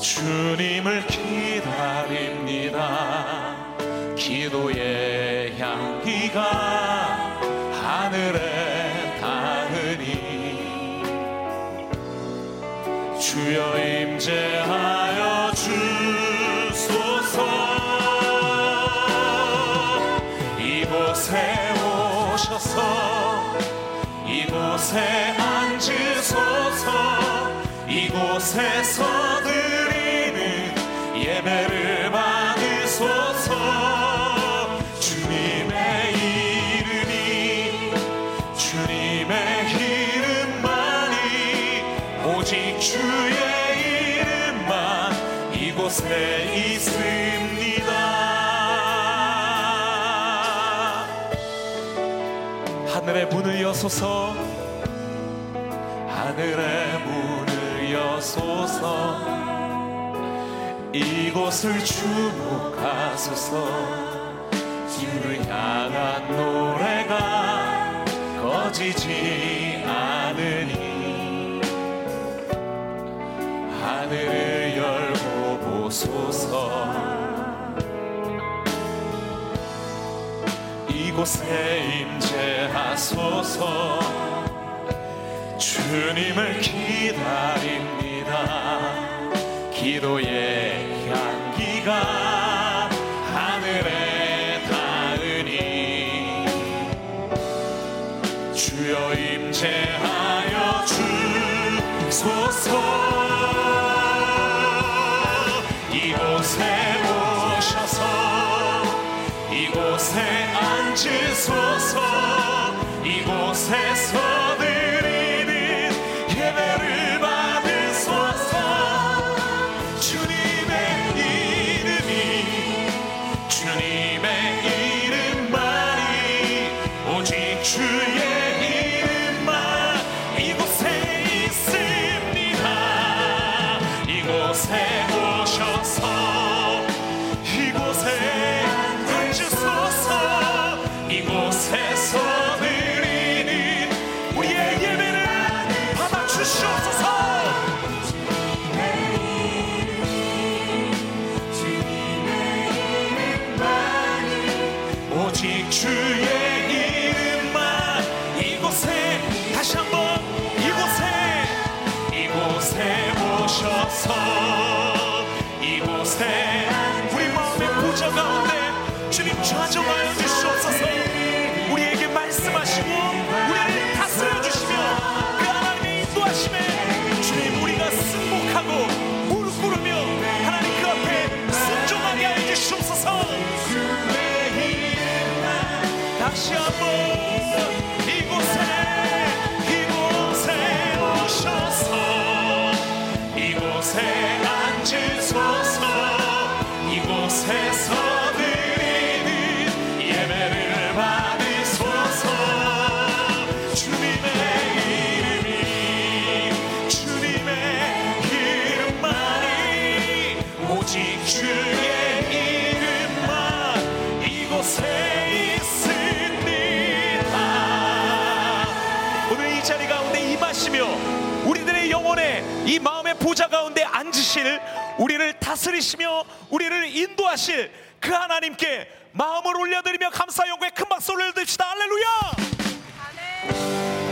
주님을 기다립니다. 기도의 향기가 하늘에 닿으니 주여 임재하여 주소서. 이곳에 앉으소서. 이곳에서 드리는 예배를 받으소서 주님의 이름이 주님의 이름만이 오직 주의 이름만 이곳에 있습니다. 하늘의 문을 여소서 하늘의 문을 여소서 이곳을 주목하소서. 주를 향한 노래가 꺼지지 않으니. 하늘을 열고 보소서. 이곳에 임재하소서. 주님을 기다립니다 기도의 향기가 하늘에 닿으니 주여 임재하여 주소서 받 다스리시며 우리를 인도하실 그 하나님께 마음을 올려드리며 감사 영광의 큰 박수 올려드립시다. 할렐루야! 오늘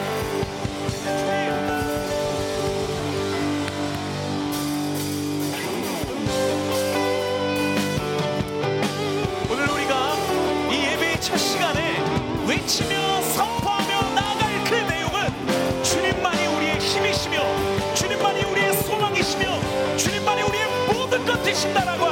되신다라고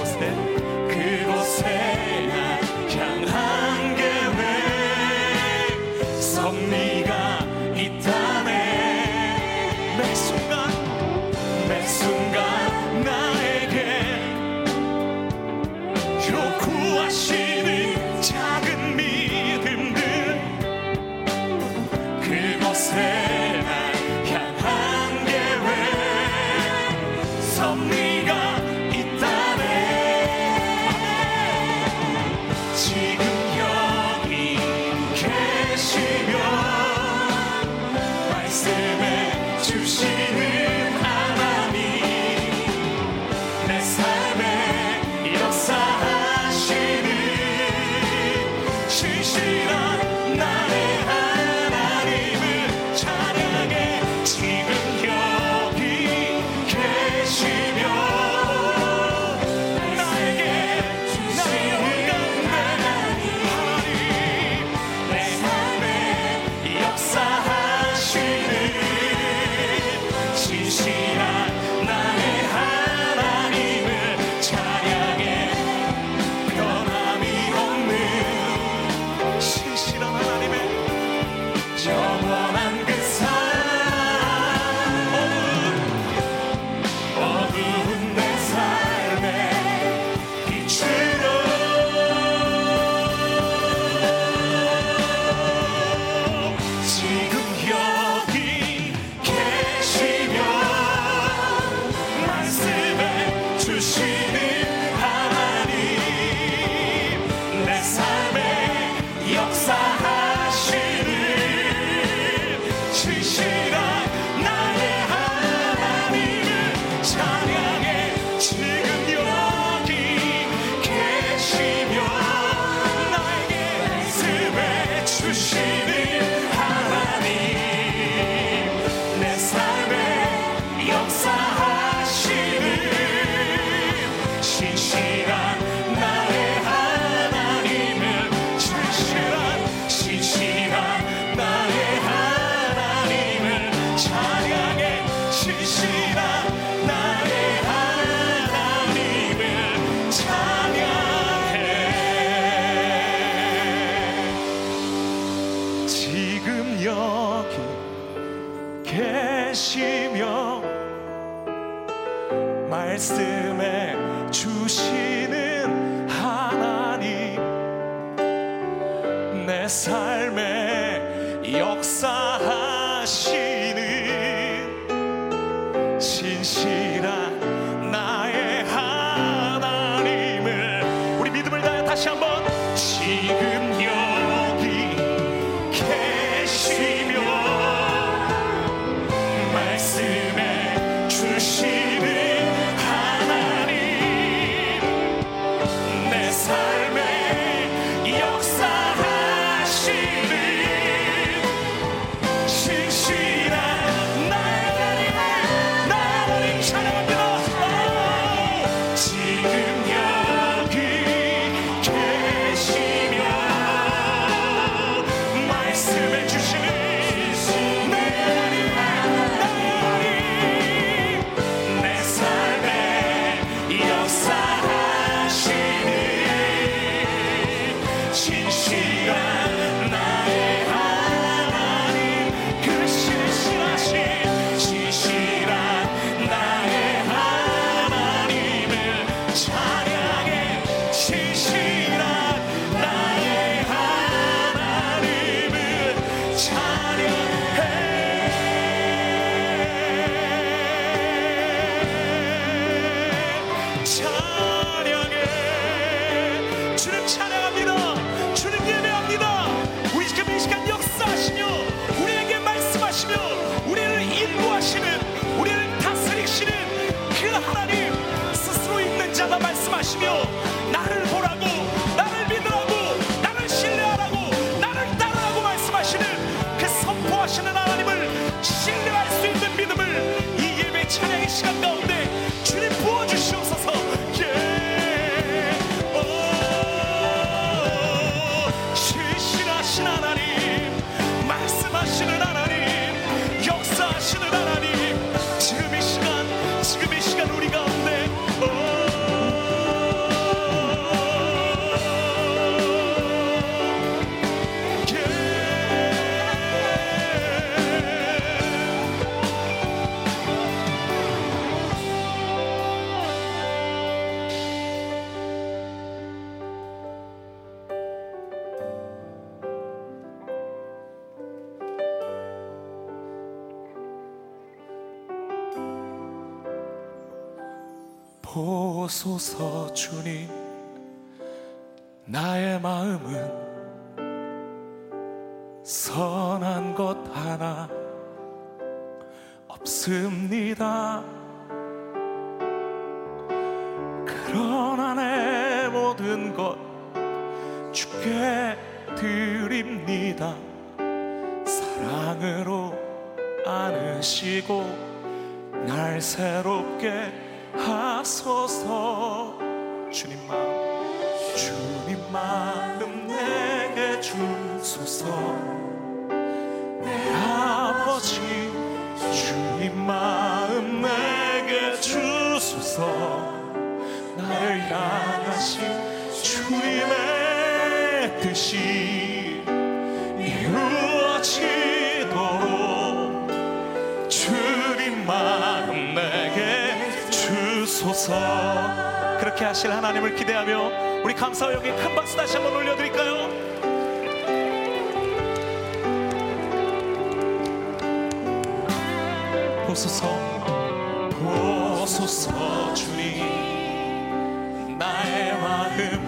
をして fuel. 주옵소서 주님. 나의 마음은 선한 것 하나 없습니다. 그러나 내 모든 것 주께 드립니다. 사랑으로 안으시고 날 새롭게 하소서. 주님 마음 주님 마음 내게 주소서. 내 아버지 주님 마음 내게 주소서. 나를 향하신 주님의 뜻이 이루 주옵소서 그렇게 하실 하나님을 기대하며 우리 감사와 여기 큰 박수 다시 한번 올려드릴까요? 보소서 보소서 주님 나의 마음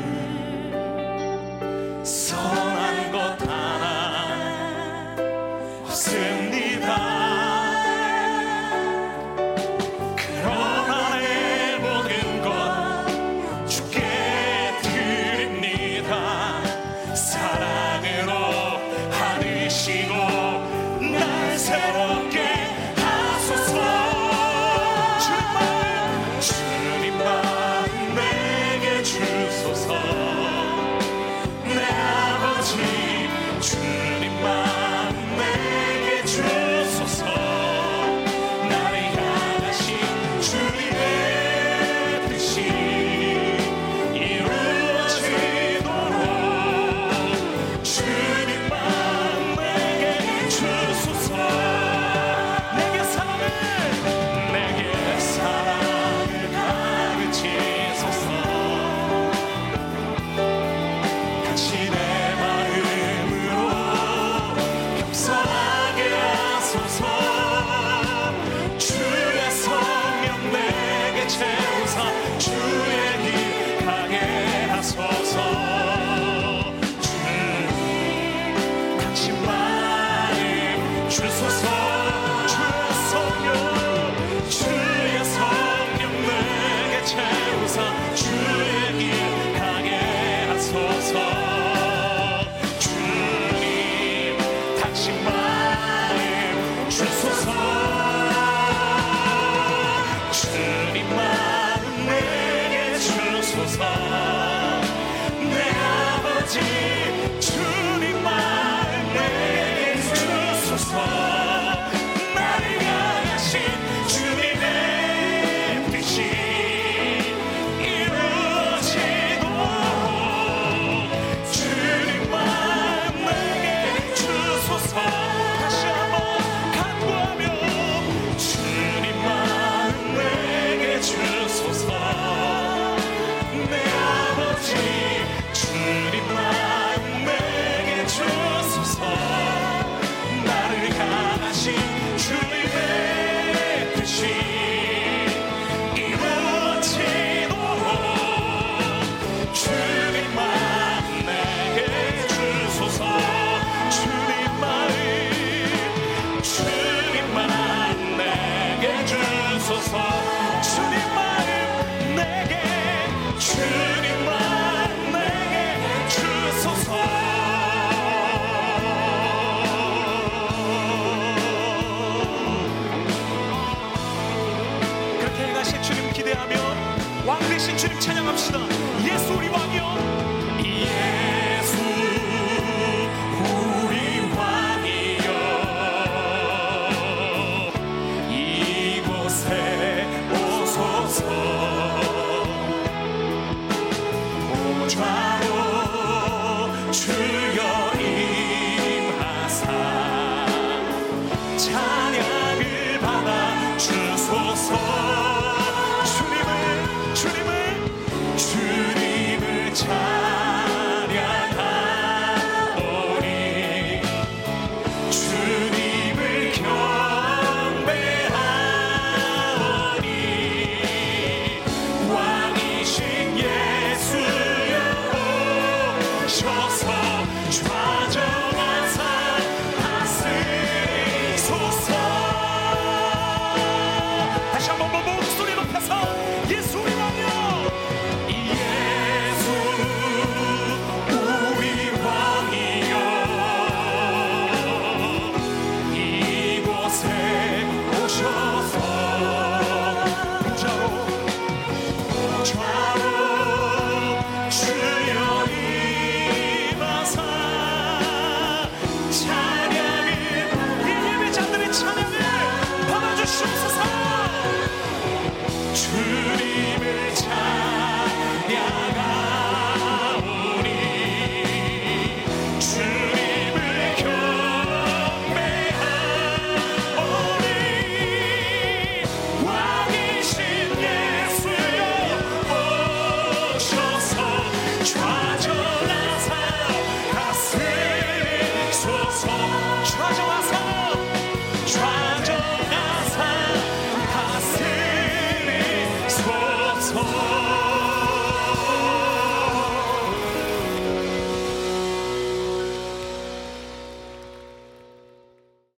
되신 주님 찬양합시다. 예수 우리 왕이여.